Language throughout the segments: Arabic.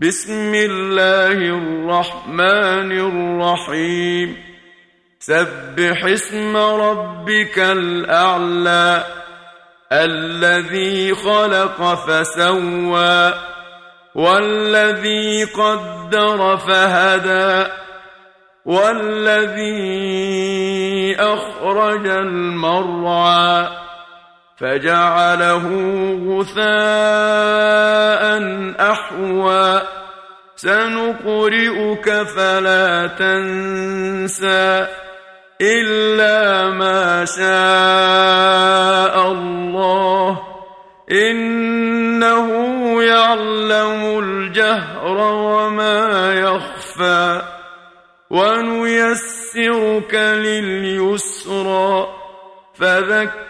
بسم الله الرحمن الرحيم. سبح اسم ربك الأعلى الذي خلق فسوى والذي قدر فهدى والذي أخرج المرعى. فجعله غثاء أحوى. سنقرئك فلا تنسى إلا ما شاء الله. إنه يعلم الجهر وما يخفى. ونيسرك لليسرى. فذكر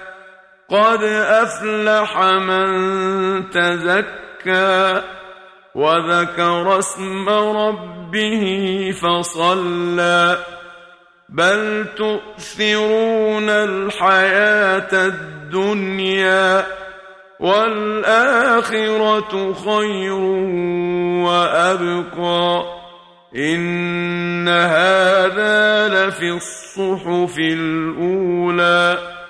قد أفلح من تزكى وذكر اسم ربه فصلى بل تؤثرون الحياة الدنيا والآخرة خير وأبقى إن هذا لفي الصحف الأولى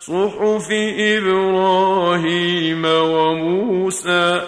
صحف إبراهيم وموسى